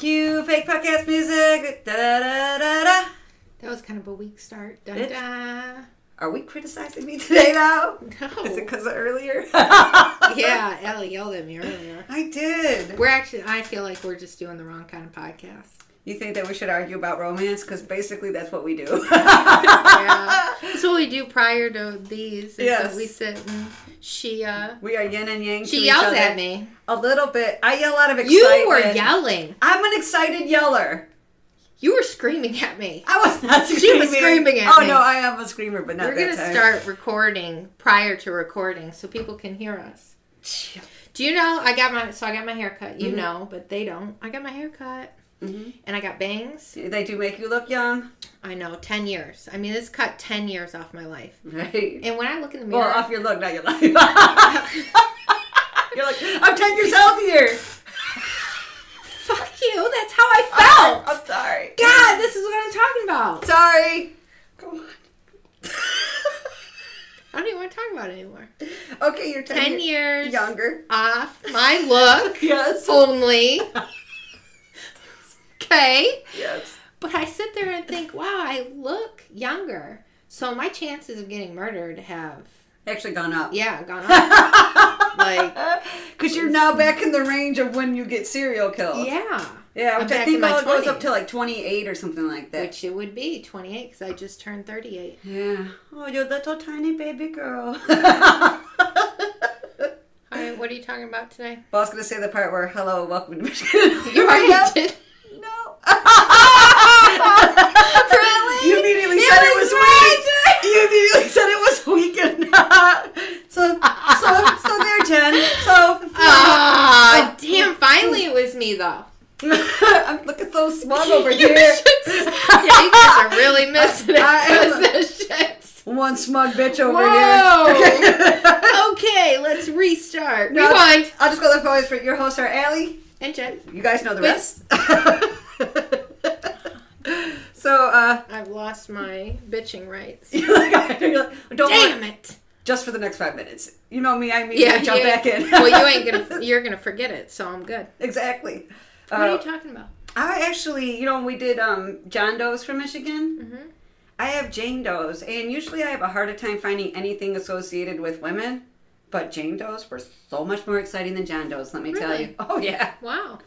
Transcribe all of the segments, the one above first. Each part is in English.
Cue fake podcast music. Da da da da da. That was kind of a weak start. Dun, Bitch. dun. Are we criticizing me today now? No. Is it because of earlier? yeah, Ellie yelled at me earlier. I did. We're actually, I feel like we're just doing the wrong kind of podcast. You think that we should argue about romance? Because basically that's what we do. Yeah. That's what we do prior to these. Yes. We sit and she, uh, We are yin and yang. she yells at me. A little bit. I yell out of excitement. You were yelling. I'm an excited yeller. You were screaming at me. I was not She screaming. was screaming at oh me. Oh no, I am a screamer, but not We're that going to time. start recording prior to recording so people can hear us. Do you know I got my so I got my hair cut. You Mhm. know, but they don't. I got my hair cut Mhm. and I got bangs. They do make you look young, I know, 10 years. I mean, this cut 10 years off my life. right? And when I look in the mirror, Well, off your look, not your life. You're like, I'm ten years healthier. fuck you. That's how I felt. I'm sorry. God, this is what I'm talking about. Sorry. Go on. I don't even want to talk about it anymore. okay, you're 10, 10 years years younger. off my look Yes. only. Okay. Yes. But I sit there and think, wow, I look younger. So my chances of getting murdered have, Actually gone up. yeah, gone up. Like- because you're now back in the range of when you get serial killed. yeah. Yeah, which I think all goes up to like 28 or something like that. Which it would be 28 because I just turned 38. Yeah. Oh, you little tiny baby girl. All right, what are you talking about today? Well, I was going to say the part where, hello, welcome to Michigan. You already did. Really? You immediately It said it was was weak. You immediately said it was weekend. so, so, so there, Jen. So, Ah, damn! Finally, it was me though. Look at those smug over You here. should- yeah, you guys are really missing it. I am- this shit. One smug bitch over Whoa. here. Okay, let's restart. No. Rewind. I'll just go the voice for your host, are Allie. And Jen, You guys know the Wait. rest. so, uh, I've lost my bitching rights. you're like, you're like, don't Damn worry, it! just for the next five minutes. You know me, I mean, Yeah, jump you- back in. well, you ain't gonna. You're gonna forget it, so I'm good. exactly. What are Uh, you talking about? I actually, you know, we did um, John Doe's from Michigan. Mm-hmm. I have Jane Doe's, and usually I have a harder time finding anything associated with women. But Jane Doe's were so much more exciting than John Doe's, let me tell you. Oh, yeah. Wow.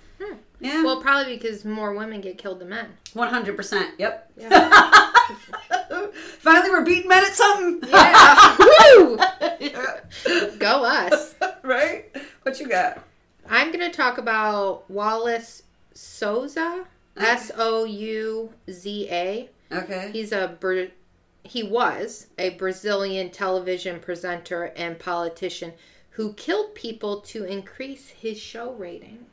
Yeah. Well, probably because more women get killed than men. 100%. Yep. Yeah. Finally, we're beating men at something. Yeah. Woo! Yeah. Go us. right? What you got? I'm going to talk about Wallace Souza. S O U Z A. Okay. He's a Bra- he was a Brazilian television presenter and politician who killed people to increase his show ratings.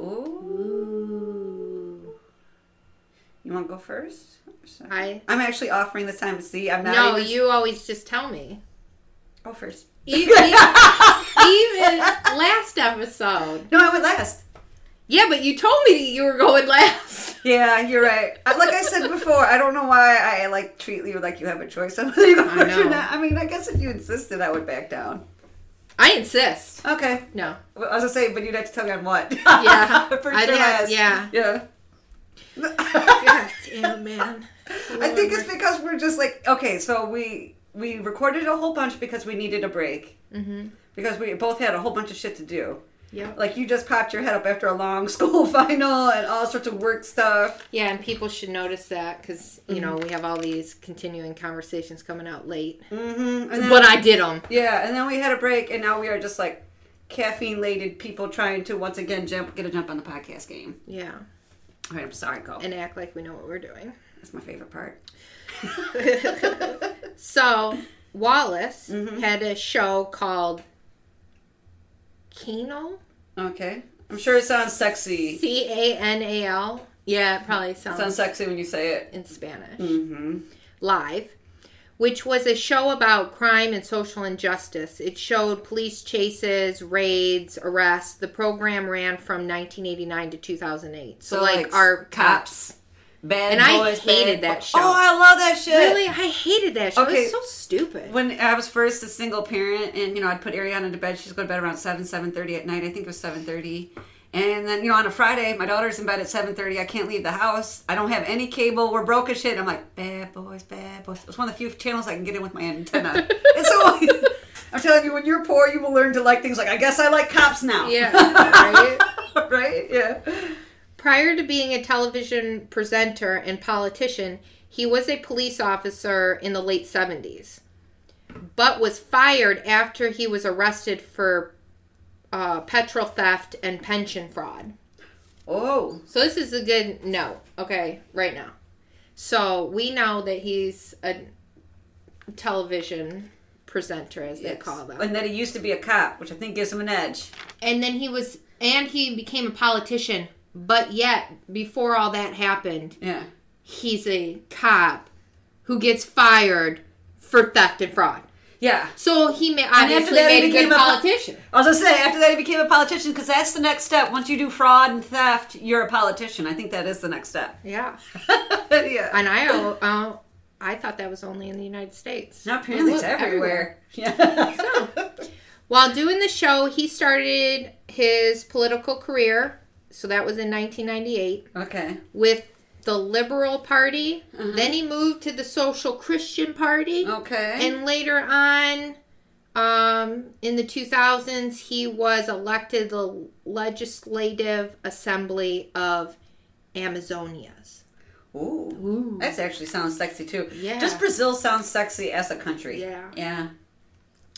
Ooh. You want to go first? Sorry. I I'm actually offering this time to see. I'm not no, even... you always just tell me. Oh, first. Even, even last episode. No, I went last. Yeah, but you told me you were going last. Yeah, you're right. Like I said before, I don't know why I like treat you like you have a choice on whether you go I first or know. not. I mean, I guess if you insisted, I would back down. I insist. Okay. No. I was gonna say, but you'd have to tell me on what. Yeah. For I'd sure have- yeah. Yeah. God damn, man. I think it's because we're just like okay, so we we recorded a whole bunch because we needed a break Mm-hmm. because we both had a whole bunch of shit to do. Yep. Like you just popped your head up after a long school final and all sorts of work stuff. Yeah, and people should notice that because you know we have all these continuing conversations coming out late. Mm-hmm. Then, But I did them. yeah, and then we had a break, and now we are just like caffeine-laden people trying to once again jump get a jump on the podcast game. Yeah, All right, I'm sorry, go. and act like we know what we're doing. That's my favorite part. So Wallace Mhm. had a show called Keenal, Okay, I'm sure it sounds sexy. C A N A L. Yeah, it probably It sounds, sounds sexy when you say it. in Spanish. Mm-hmm. Live, which was a show about crime and social injustice. It showed police chases, raids, arrests. The program ran from 1989 to 2008. So, like, our cops, bad And I boys, hated bad that oh, show. Oh, I love that shit. Really, I hated that show. Okay. It was so stupid. When I was first a single parent, and you know, I'd put Ariana to bed. She'd go to bed around seven, seven thirty at night. I think it was seven thirty, And then you know on a Friday, my daughter's in bed at seven thirty. I can't leave the house. I don't have any cable. We're broke as shit. I'm like bad boys, bad boys. It's one of the few channels I can get in with my antenna. and so I'm telling you, when you're poor, you will learn to like things like I guess I like cops now. Yeah, right? right. Yeah. Prior to being a television presenter and politician, he was a police officer in the late 70s, but was fired after he was arrested for uh, petrol theft and pension fraud. Oh. So this is a good note, okay, right now. So we know that he's a television presenter, as they Yes. call them. And that he used to be a cop, which I think gives him an edge. and then he was, and he became a politician. But yet, before all that happened, Yeah. he's a cop who gets fired for theft and fraud. Yeah. So he ma- after obviously that, he made a became good a politician. I was gonna say after that he became a politician because that's the next step. Once you do fraud and theft, you're a politician. I think that is the next step. yeah, yeah. and I uh, I thought that was only in the United States. Now apparently it's Look, everywhere. Yeah. So. While doing the show, he started his political career. So that was in 1998 okay. with the Liberal Party. Uh-huh. Then he moved to the Social Christian Party. Okay. And later on, um, in the 2000s, he was elected the Legislative Assembly of Amazonias. Ooh. Ooh. That actually sounds sexy too. Yeah. Just Brazil sounds sexy as a country. Yeah. Yeah.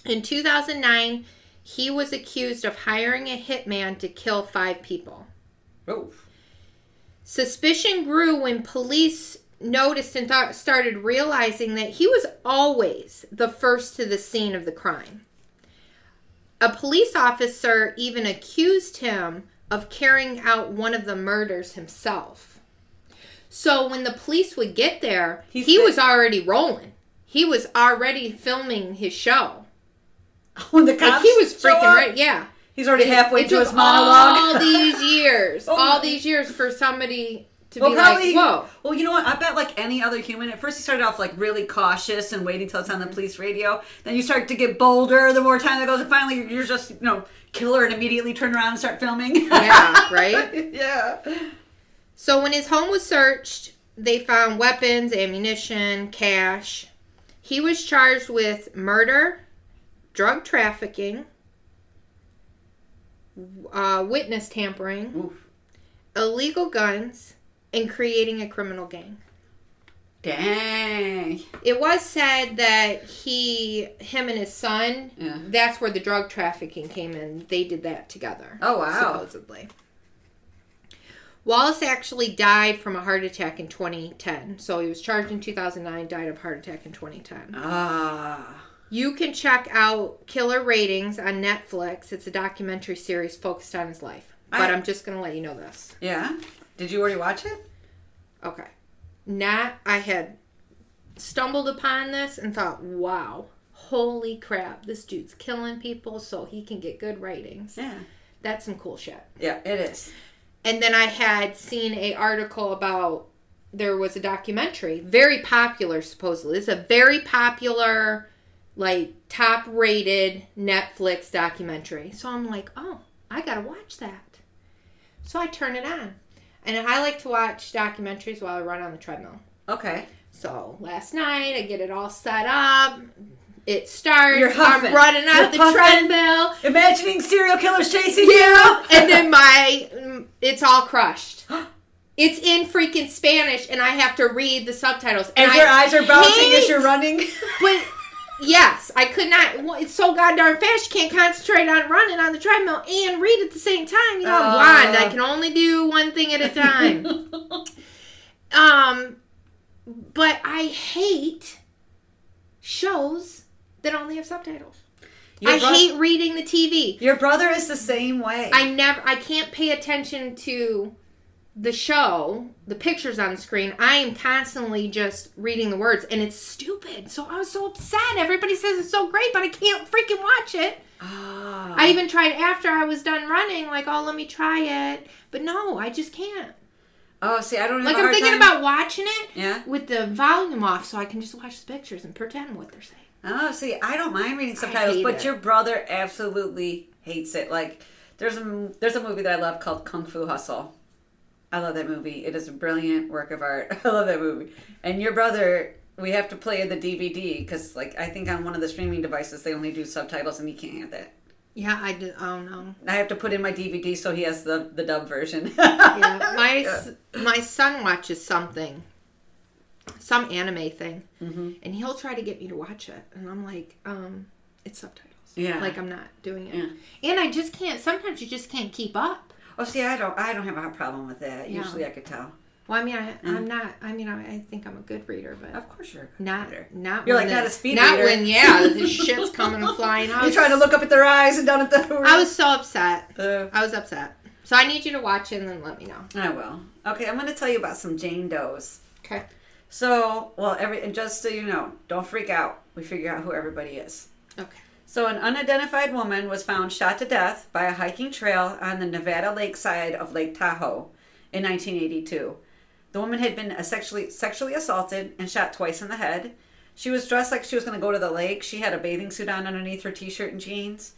In 2009, he was accused of hiring a hitman to kill five people. Oh. Suspicion grew when police noticed and thought, started realizing that he was always the first to the scene of the crime. A police officer even accused him of carrying out one of the murders himself. So when the police would get there, He's he was already rolling. He was already filming his show. When the Like cops he was freaking right. Yeah. He's already halfway It to took his monologue. all these years, Oh all these years for somebody to Well, be probably. like, "Whoa." Well, you know what? I bet like any other human, at first you started off like really cautious and waiting till it's on the mm-hmm. police radio. Then you start to get bolder the more time that goes, and finally you're just you know killer and immediately turn around and start filming. Yeah, right? yeah. So when his home was searched, they found weapons, ammunition, cash. He was charged with murder, drug trafficking, uh, witness tampering, Oof. illegal guns, and creating a criminal gang. Dang. It was said that he, him and his son, Yeah. that's where the drug trafficking came in. They did that together. Oh, wow. Supposedly. Wallace actually died from a heart attack in 2010. So he was charged in 2009, died of heart attack in 2010. Ah. You can check out Killer Ratings on Netflix. It's a documentary series focused on his life. But I- I'm just going to let you know this. Yeah. Did you already watch it? Okay. Not, I had stumbled upon this and thought, wow, holy crap, this dude's killing people so he can get good ratings. Yeah. That's some cool shit. Yeah, it is. And then I had seen a article about there was a documentary, very popular supposedly. It's a very popular, like top rated Netflix documentary. So I'm like, oh, I gotta watch that. So I turn it on. And I like to watch documentaries while I run on the treadmill. Okay. So last night I get it all set up. It starts. You're huffing. I'm running You're out the puffing. treadmill. Imagining serial killers chasing Yeah, you. and then my it's all crushed. It's in freaking Spanish, and I have to read the subtitles. And I your eyes are bouncing as you're running. But yes, I could not. well, It's so goddamn fast. You can't concentrate on running on the treadmill and read at the same time. You know, I'm Oh. blind. I can only do one thing at a time. um, but I hate shows that only have subtitles. Your I bro- hate reading the TV. Your brother is the same way. I never I can't pay attention to the show, the pictures on the screen. I am constantly just reading the words and it's stupid. So I was so upset. Everybody says it's so great, but I can't freaking watch it. Ah. I even tried after I was done running, like, oh, let me try it. But no, I just can't. oh, see, I don't Like, I'm thinking time- about watching it Yeah. with the volume off so I can just watch the pictures and pretend what they're saying. Oh, see, I don't mind reading subtitles, but it. your brother absolutely hates it. Like, There's a there's a movie that I love called Kung Fu Hustle. I love that movie. It is a brilliant work of art. I love that movie. And your brother, we have to play the DVD because, like, I think on one of the streaming devices they only do subtitles, and he can't have that. Yeah, I did. Oh no. I have to put in my DVD so he has the the dub version. Yeah, my s my son watches something, some anime thing, hmm and he'll try to get me to watch it, and I'm like, um, it's subtitles. Yeah. Like I'm not doing it, Yeah. and I just can't. Sometimes you just can't keep up. Oh, see, I don't I don't have a problem with that. Usually, I could tell. Well, I mean, I, Mm. I'm not. I mean, I, I think I'm a good reader, but Of course, you're. a not computer. not. You're like not the- a speed Not reader. when yeah, the shit's coming and flying. I You're was trying to look up at their eyes and down at the. I was so upset. Uh, I was upset. So I need you to watch it and then let me know. I will. Okay, I'm going to tell you about some Jane Does. Okay. So, well, every and just so you know, don't freak out. We figure out who everybody is. Okay. So, an unidentified woman was found shot to death by a hiking trail on the Nevada lakeside of Lake Tahoe in 1982. The woman had been sexually sexually assaulted and shot twice in the head. She was dressed like she was going to go to the lake. She had a bathing suit on underneath her t-shirt and jeans.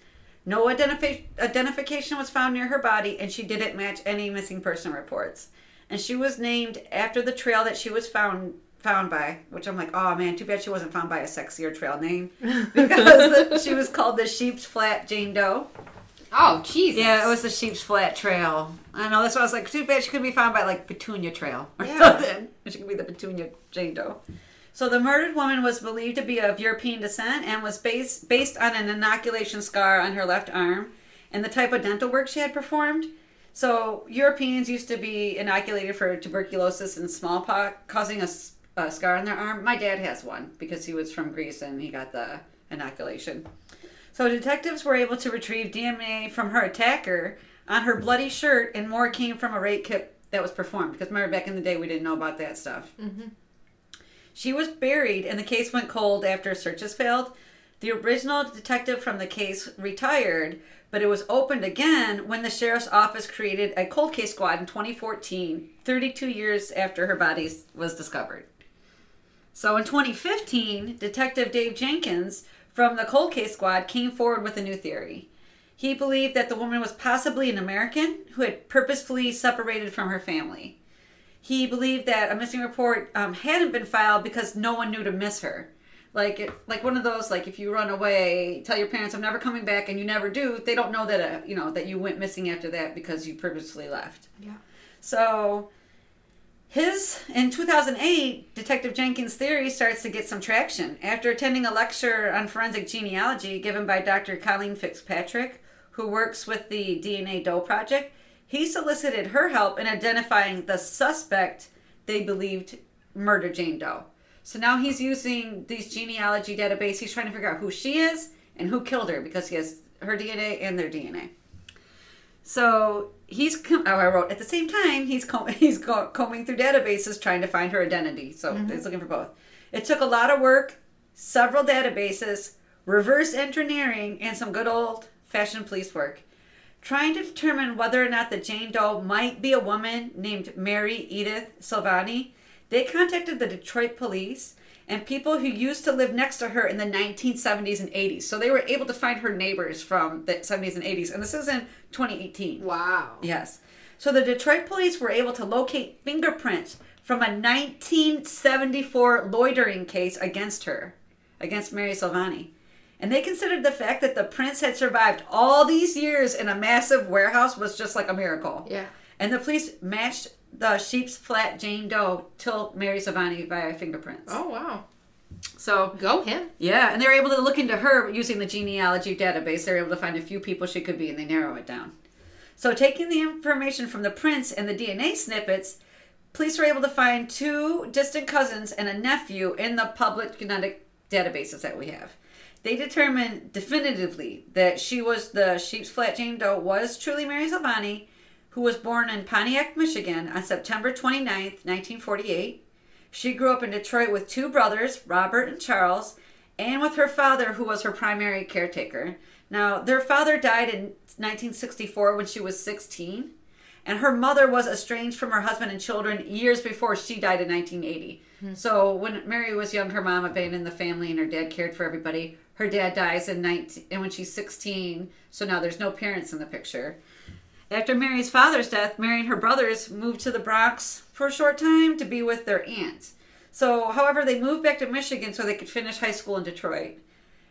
No identifi- identification was found near her body, and she didn't match any missing person reports. And she was named after the trail that she was found found by, which I'm like, oh man, too bad she wasn't found by a sexier trail name because she was called the Sheep's Flat Jane Doe. Oh Jesus. Yeah, it was the Sheep's Flat Trail. I know that's why I was like, too bad she couldn't be found by like Petunia Trail or Yeah. something. She could be the Petunia Jane Doe. So the murdered woman was believed to be of European descent and was based based on an inoculation scar on her left arm and the type of dental work she had performed. So Europeans used to be inoculated for tuberculosis and smallpox, causing a, a scar on their arm. My dad has one because he was from Greece and he got the inoculation. So detectives were able to retrieve DNA from her attacker on her bloody shirt, and more came from a rape kit that was performed. Because remember, back in the day, we didn't know about that stuff. Mhm. She was buried, and the case went cold after searches failed. The original detective from the case retired, but it was opened again when the sheriff's office created a cold case squad in 2014, 32 years after her body was discovered. So in 2015, Detective Dave Jenkins from the cold case squad came forward with a new theory. He believed that the woman was possibly an American who had purposefully separated from her family. He believed that a missing report um, hadn't been filed because no one knew to miss her. Like it, like one of those like if you run away, tell your parents I'm never coming back, and you never do. They don't know that uh, you know that you went missing after that because you purposefully left. Yeah. So his in 2008, Detective Jenkins' theory starts to get some traction after attending a lecture on forensic genealogy given by Dr. Colleen Fitzpatrick, who works with the DNA Doe Project. He solicited her help in identifying the suspect they believed murdered Jane Doe. So now he's using these genealogy database. He's trying to figure out who she is and who killed her because he has her DNA and their DNA. So he's com- oh, I wrote at the same time he's com- he's go- combing through databases trying to find her identity. So mm-hmm. he's looking for both. It took a lot of work, several databases, reverse engineering, and some good old fashioned police work, trying to determine whether or not the Jane Doe might be a woman named Mary Edith Silvani. They contacted the Detroit police and people who used to live next to her in the 1970s and 80s. So they were able to find her neighbors from the 70s and 80s. And this is in 2018. Wow. Yes. So the Detroit police were able to locate fingerprints from a 1974 loitering case against her, against Mary Silvani. And they considered the fact that the prints had survived all these years in a massive warehouse was just like a miracle. Yeah. And the police matched the sheep's flat Jane Doe till Mary Silvani via fingerprints. Oh wow. So Go him. yeah, and they were able to look into her using the genealogy database. They were able to find a few people she could be, and they narrow it down. So, taking the information from the prints and the DNA snippets, police were able to find two distant cousins and a nephew in the public genetic databases that we have. They determined definitively that she was the Sheep's Flat Jane Doe was truly Mary Silvani, who was born in Pontiac, Michigan on September 29, 1948. She grew up in Detroit with two brothers, Robert and Charles, and with her father, who was her primary caretaker. Now, their father died in 1964 when she was 16, and her mother was estranged from her husband and children years before she died in 1980. Hmm. So, when Mary was young, her mom abandoned the family and her dad cared for everybody. Her dad dies in 19, and when she's 16, so now there's no parents in the picture. After Mary's father's death, Mary and her brothers moved to the Bronx for a short time to be with their aunt. So, however, they moved back to Michigan so they could finish high school in Detroit.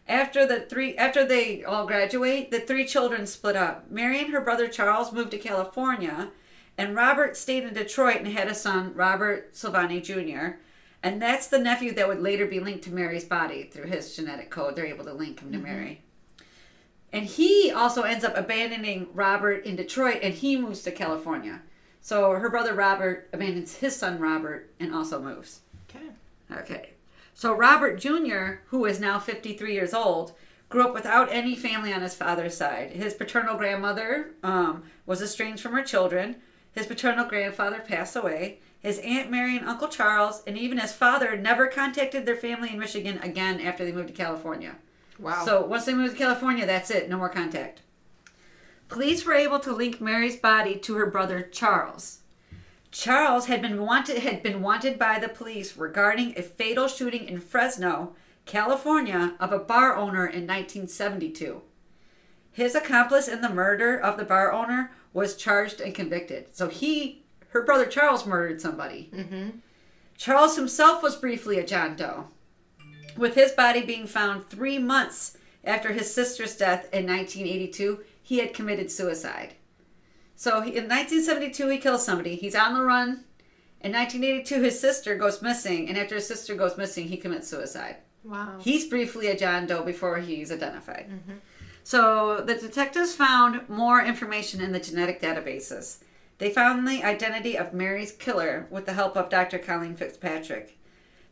After the three after they all graduate, the three children split up. Mary and her brother Charles moved to California, and Robert stayed in Detroit and had a son, Robert Silvani Jr. And that's the nephew that would later be linked to Mary's body through his genetic code. They're able to link him to mm-hmm. Mary. And he also ends up abandoning Robert in Detroit and he moves to California. So her brother Robert abandons his son Robert and also moves. Okay. Okay. So Robert Jr., who is now 53 years old, grew up without any family on his father's side. His paternal grandmother um, was estranged from her children. His paternal grandfather passed away. His Aunt Mary and Uncle Charles, and even his father, never contacted their family in Michigan again after they moved to California. Wow. So once they moved to California, that's it. No more contact. Police were able to link Mary's body to her brother Charles. Charles had been wanted had been wanted by the police regarding a fatal shooting in Fresno, California, of a bar owner in 1972. His accomplice in the murder of the bar owner was charged and convicted. So he, her brother Charles, murdered somebody. mm-hmm. Charles himself was briefly a John Doe, with his body being found three months after his sister's death in 1982. He had committed suicide. So in 1972, he kills somebody. He's on the run. In 1982, his sister goes missing, and after his sister goes missing, he commits suicide. Wow. He's briefly a John Doe before he's identified. Mm-hmm. So the detectives found more information in the genetic databases. They found the identity of Mary's killer with the help of Dr. Colleen Fitzpatrick.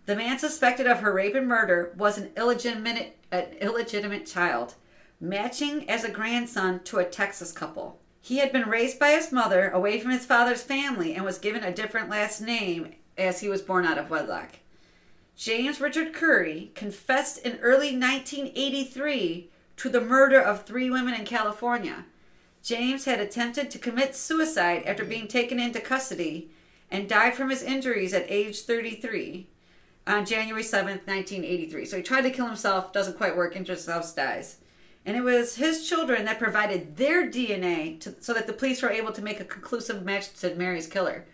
The man suspected of her rape and murder was an illegitimate, an illegitimate child, matching as a grandson to a Texas couple. He had been raised by his mother away from his father's family and was given a different last name as he was born out of wedlock. James Richard Curry confessed in early 1983 to the murder of three women in California. James had attempted to commit suicide after being taken into custody and died from his injuries at age 33 on January 7th, 1983. So he tried to kill himself, doesn't quite work, injures himself, dies. And it was his children that provided their DNA to, so that the police were able to make a conclusive match to Mary's killer.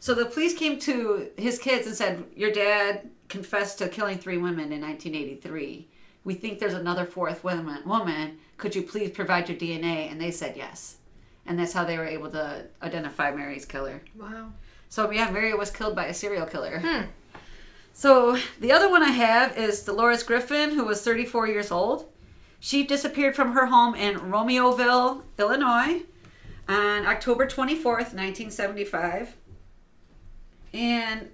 So the police came to his kids and said, Your dad confessed to killing three women in 1983. We think there's another fourth woman. woman. Could you please provide your DNA? And they said yes. And that's how they were able to identify Mary's killer. Wow. So, yeah, Mary was killed by a serial killer. Hmm. So, the other one I have is Dolores Griffin, who was 34 years old. She disappeared from her home in Romeoville, Illinois on October 24th, 1975. And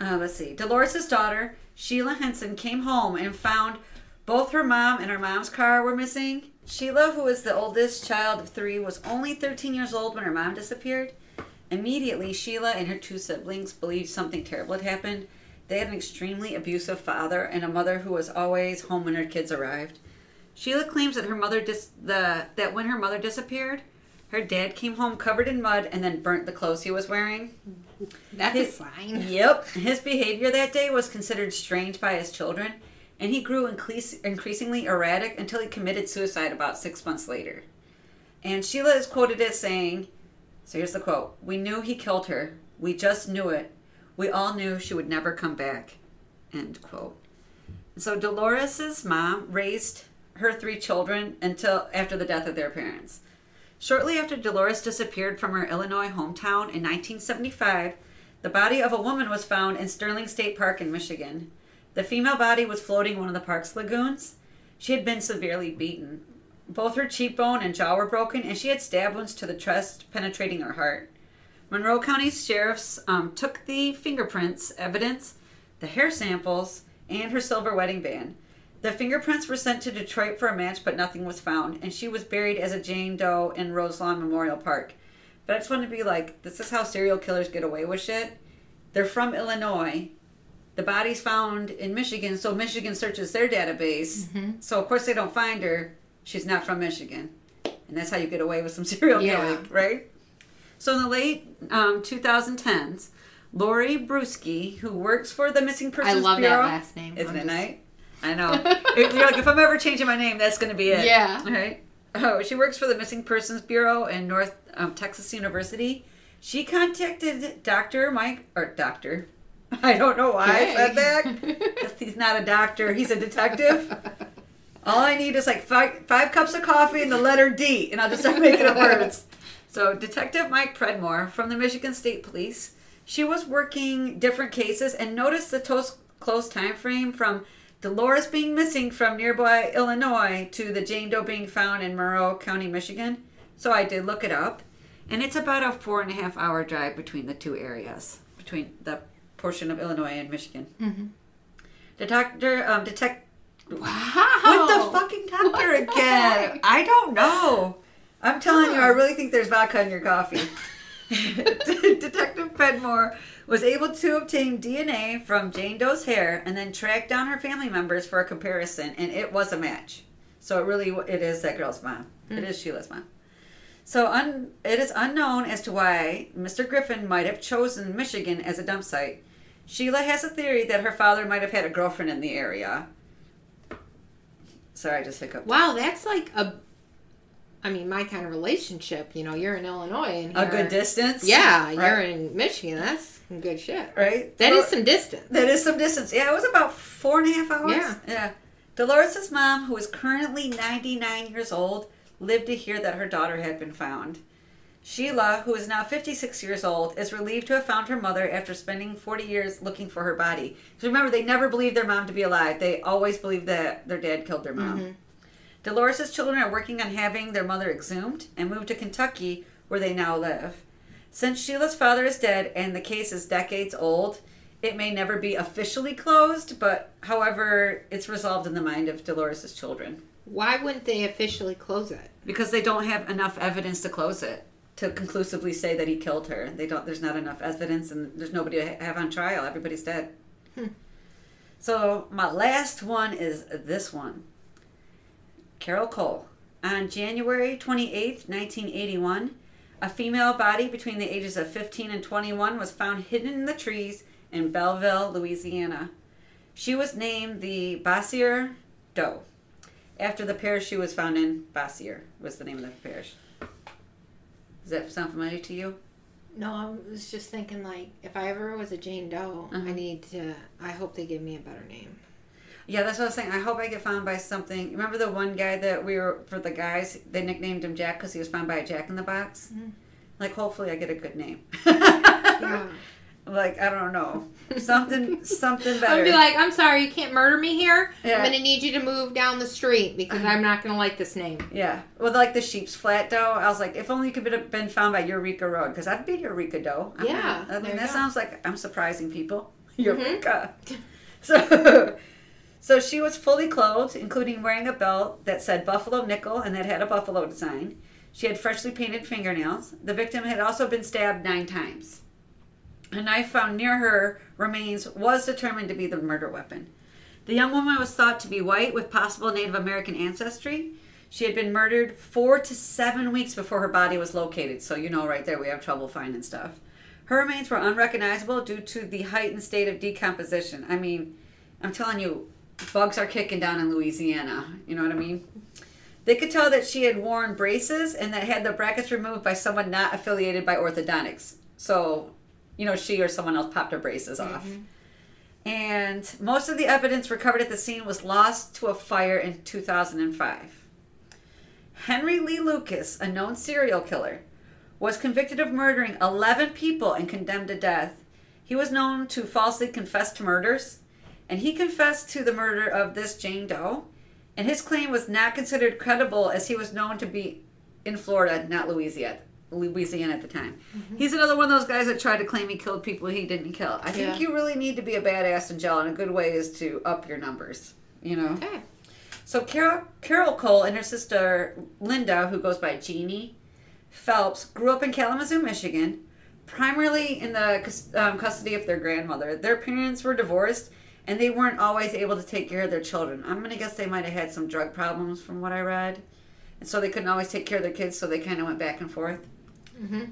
uh, let's see, Dolores' daughter, Sheila Henson, came home and found both her mom and her mom's car were missing. Sheila, who was the oldest child of three, was only 13 years old when her mom disappeared. Immediately, Sheila and her two siblings believed something terrible had happened. They had an extremely abusive father and a mother who was always home when her kids arrived. Sheila claims that her mother dis- the that when her mother disappeared, her dad came home covered in mud and then burnt the clothes he was wearing. That's His- a sign. Yep. His behavior that day was considered strange by his children, and he grew increas- increasingly erratic until he committed suicide about six months later. And Sheila is quoted as saying, so here's the quote We knew he killed her. We just knew it. We all knew she would never come back. End quote. So Dolores's mom raised her three children until after the death of their parents. Shortly after Dolores disappeared from her Illinois hometown in 1975, the body of a woman was found in Sterling State Park in Michigan. The female body was floating in one of the park's lagoons. She had been severely beaten. Both her cheekbone and jaw were broken, and she had stab wounds to the chest, penetrating her heart. Monroe County sheriffs um, took the fingerprints evidence, the hair samples, and her silver wedding band. The fingerprints were sent to Detroit for a match, but nothing was found, and she was buried as a Jane Doe in Roselawn Memorial Park. But I just want to be like, this is how serial killers get away with shit. They're from Illinois. The body's found in Michigan, so Michigan searches their database. So of course they don't find her. She's not from Michigan, and that's how you get away with some serial Yeah. killing, right? So in the late um, 2010s, Lori Bruschi, who works for the Missing Persons I love Bureau, that last name. isn't it nice? I know. If- You're like, if I'm ever changing my name, that's going to be it. Yeah. Right? Oh, she works for the Missing Persons Bureau in North um, Texas University. She contacted Dr. Mike, or Doctor. I don't know why I said that. he's not a doctor, he's a detective. All I need is like five, five cups of coffee and the letter D, and I'll just start making up words. So, Detective Mike Predmore from the Michigan State Police. She was working different cases and noticed the tos- close time frame from Dolores being missing from nearby Illinois to the Jane Doe being found in Monroe County, Michigan. So I did look it up, and it's about a four and a half hour drive between the two areas, between the portion of Illinois and Michigan. Mm-hmm. The doctor, um, detect Wow. with the fucking doctor What again. I don't know. I'm telling you, I really think there's vodka in your coffee. Detective Predmore was able to obtain DNA from Jane Doe's hair and then track down her family members for a comparison, and it was a match. So it really it is that girl's mom. It hmm. is Sheila's mom. So un, it is unknown as to why Mr. Griffin might have chosen Michigan as a dump site. Sheila has a theory that her father might have had a girlfriend in the area. Sorry, I just hiccuped. Wow, that's like a. I mean, my kind of relationship. You know, you're in Illinois and A good distance. Yeah, you're in Michigan. That's some good shit. right. That So- is some distance. That is some distance. Yeah, it was about four and a half hours. Yeah. Yeah. Dolores' mom, who is currently 99 years old, lived to hear that her daughter had been found. Sheila, who is now 56 years old, is relieved to have found her mother after spending 40 years looking for her body. So remember, they never believed their mom to be alive. They always believed that their dad killed their mom. Mm-hmm. Dolores' children are working on having their mother exhumed and moved to Kentucky, where they now live. Since Sheila's father is dead and the case is decades old, it may never be officially closed, but however, it's resolved in the mind of Dolores' children Why wouldn't they officially close it? because they don't have enough evidence to close it to conclusively say that he killed her. They don't. There's not enough evidence, and there's nobody to have on trial. Everybody's dead. Hmm. So my last one is this one. Carol Cole. On January 28th, 1981, a female body between the ages of 15 and 21 was found hidden in the trees in Belleville, Louisiana. She was named the Bossier Doe after the parish she was found in. Bossier was the name of the parish. Does that sound familiar to you? No, I was just thinking like if I ever was a Jane Doe, I Uh-huh. need to. I hope they give me a better name. Yeah, that's what I was saying. I hope I get found by something. Remember the one guy that we were for the guys? They nicknamed him Jack because he was found by a Jack in the Box. Mhm. Like, hopefully, I get a good name. Yeah. like, I don't know, something, something better. gonna be like, I'm sorry, you can't murder me here. Yeah. I'm gonna need you to move down the street because I'm not gonna like this name. yeah, with like the sheep's flat dough. I was like, if only you could have been found by Eureka Road, because I'd be Eureka dough. I'm Yeah, not- I mean, that sounds like I'm surprising people. Mhm. Eureka. So, so she was fully clothed, including wearing a belt that said Buffalo Nickel and that had a buffalo design. She had freshly painted fingernails. The victim had also been stabbed nine times. A knife found near her remains was determined to be the murder weapon. The young woman was thought to be white with possible Native American ancestry. She had been murdered four to seven weeks before her body was located, so you know right there we have trouble finding stuff. Her remains were unrecognizable due to the heightened state of decomposition. I mean, I'm telling you, bugs are kicking down in Louisiana. You know what I mean? They could tell that she had worn braces and that had the brackets removed by someone not affiliated by orthodontics. So, you know, she or someone else popped her braces off. Mm-hmm. And most of the evidence recovered at the scene was lost to a fire in 2005. Henry Lee Lucas, a known serial killer, was convicted of murdering 11 people and condemned to death. He was known to falsely confess to murders, and he confessed to the murder of this Jane Doe, and his claim was not considered credible as he was known to be in Florida, not Louisiana. Louisiana at the time. He's another one of those guys that tried to claim he killed people he didn't kill. I think Yeah. you really need to be a badass in jail, and a good way is to up your numbers. You know. Okay. So Carol, Carol Cole and her sister Linda, who goes by Jeannie Phelps, grew up in Kalamazoo, Michigan, primarily in the um, custody of their grandmother. Their parents were divorced, and they weren't always able to take care of their children. I'm gonna guess they might have had some drug problems, from what I read, and so they couldn't always take care of their kids. So they kind of went back and forth. hmm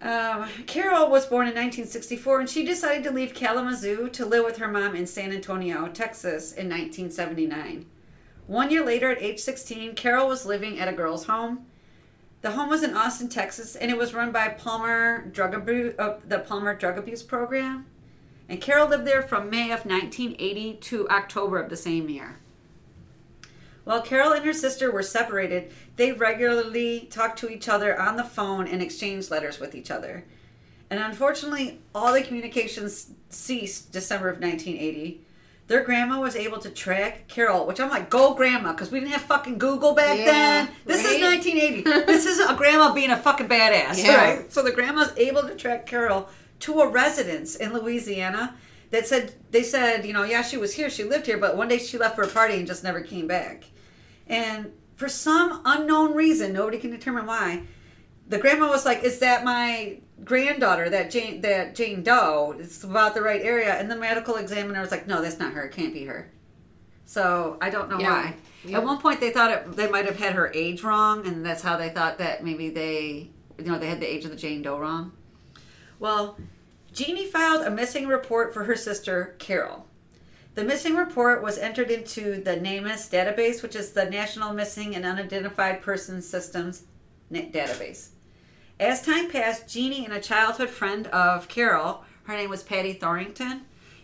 Um, Carol was born in 1964 and she decided to leave Kalamazoo to live with her mom in San Antonio, Texas in 1979. One year later, at age 16, Carol was living at a girl's home. The home was in Austin, Texas, and it was run by Palmer Drug Abuse, uh, the Palmer Drug Abuse Program. And Carol lived there from May of 1980 to October of the same year. While Carol and her sister were separated, they regularly talked to each other on the phone and exchanged letters with each other. And unfortunately, all the communications ceased December of 1980. Their grandma was able to track Carol, which I'm like, go grandma, because we didn't have fucking Google back Yeah, then. This is 1980. this isn't a grandma being a fucking badass, Yeah. right? So the grandma's able to track Carol to a residence in Louisiana that said they said, you know, yeah, she was here, she lived here, but one day she left for a party and just never came back. And for some unknown reason, nobody can determine why, the grandma was like, "Is that my granddaughter? That Jane? That Jane Doe? It's about the right area." And the medical examiner was like, "No, that's not her. It can't be her." So I don't know Yeah. why. Yeah. At one point, they thought it, they might have had her age wrong, and that's how they thought that maybe they, you know, they had the age of the Jane Doe wrong. Well, Jeannie filed a missing report for her sister Carol. The missing report was entered into the NamUs database, which is the National Missing and Unidentified Persons Systems database. As time passed, Jeannie and a childhood friend of Carol, her name was Patty Thorington,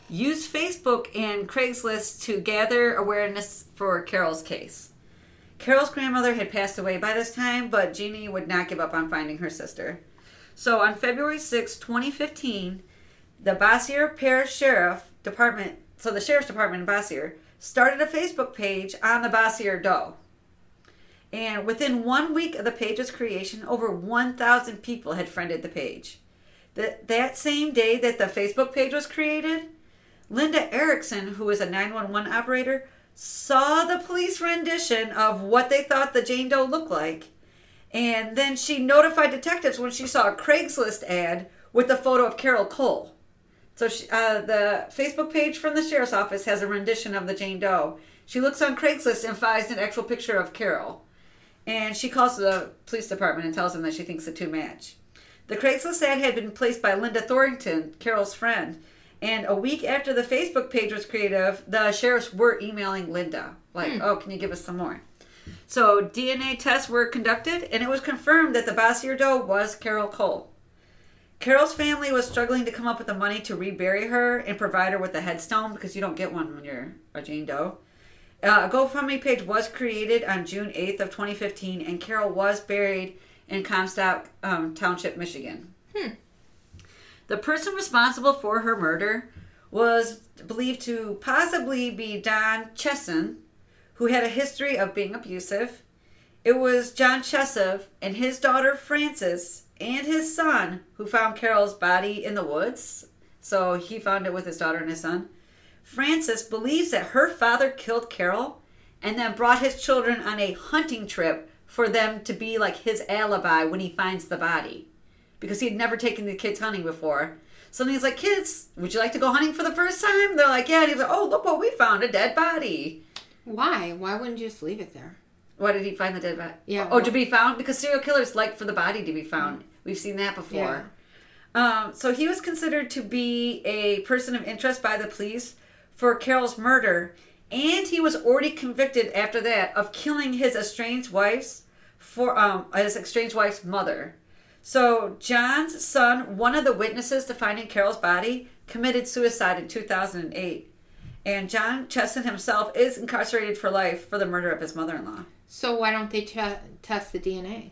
used Facebook and Craigslist to gather awareness for Carol's case. Carol's grandmother had passed away by this time, but Jeannie would not give up on finding her sister. So on February 6, 2015, the Bossier Parish Sheriff Department, so the Sheriff's Department in Bossier, started a Facebook page on the Bossier Doe. And within one week of the page's creation, over 1,000 people had friended the page. That, that same day that the Facebook page was created, Linda Erickson, who was a 911 operator, saw the police rendition of what they thought the Jane Doe looked like. And then she notified detectives when she saw a Craigslist ad with a photo of Carol Cole. So she, uh, the Facebook page from the sheriff's office has a rendition of the Jane Doe. She looks on Craigslist and finds an actual picture of Carol. And she calls the police department and tells them that she thinks the two match. The Craigslist ad had been placed by Linda Thorington, Carol's friend. And a week after the Facebook page was created, the sheriffs were emailing Linda, like, oh, can you give us some more? So DNA tests were conducted, and it was confirmed that the Bossier Doe was Carol Cole. Carol's family was struggling to come up with the money to rebury her and provide her with a headstone because you don't get one when you're a Jane Doe. Uh, a GoFundMe page was created on June 8th of 2015, and Carol was buried in Comstock um, Township, Michigan. The person responsible for her murder was believed to possibly be Don Chesson, who had a history of being abusive. It was John Chesson and his daughter Frances and his son who found Carol's body in the woods. So he found it with his daughter and his son. Frances believes that her father killed Carol and then brought his children on a hunting trip for them to be like his alibi when he finds the body because he had never taken the kids hunting before. So then he's like, Kids, would you like to go hunting for the first time? They're like, Yeah. And he's like, Oh, look what we found a dead body. Why? Why wouldn't you just leave it there? Why did he find the dead body? Yeah, Oh, to be found? Because serial killers like for the body to be found. We've seen that before. Um, so he was considered to be a person of interest by the police for Carol's murder, and he was already convicted after that of killing his estranged wife's for um, his estranged wife's mother. So John's son, one of the witnesses to finding Carol's body, committed suicide in 2008. And John Chesson himself is incarcerated for life for the murder of his mother-in-law. So why don't they te- test the DNA?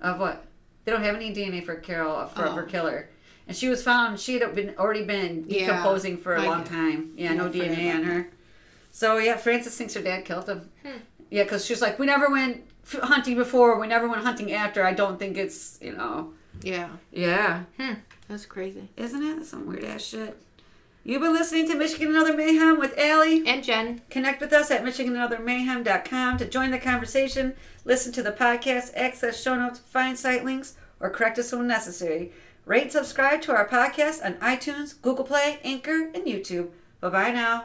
Of what? They don't have any DNA for Carol for Oh. her killer, and she was found. She had been already been Yeah, decomposing for a I long get- time. Yeah, yeah, no DNA on her. So yeah, Frances thinks her dad killed him. Hmm. Yeah, because she's like, we never went hunting before. We never went hunting after. I don't think it's you know. Yeah. Yeah, Hmm. That's crazy. isn't it? Some weird ass shit. You've been listening to Michigan and Other Mayhem with Allie. And Jen. Connect with us at MichiganandOtherMayhem.com to join the conversation, listen to the podcast, access show notes, find site links, or correct us when necessary. Rate and subscribe to our podcast on iTunes, Google Play, Anchor, and YouTube. Bye bye now.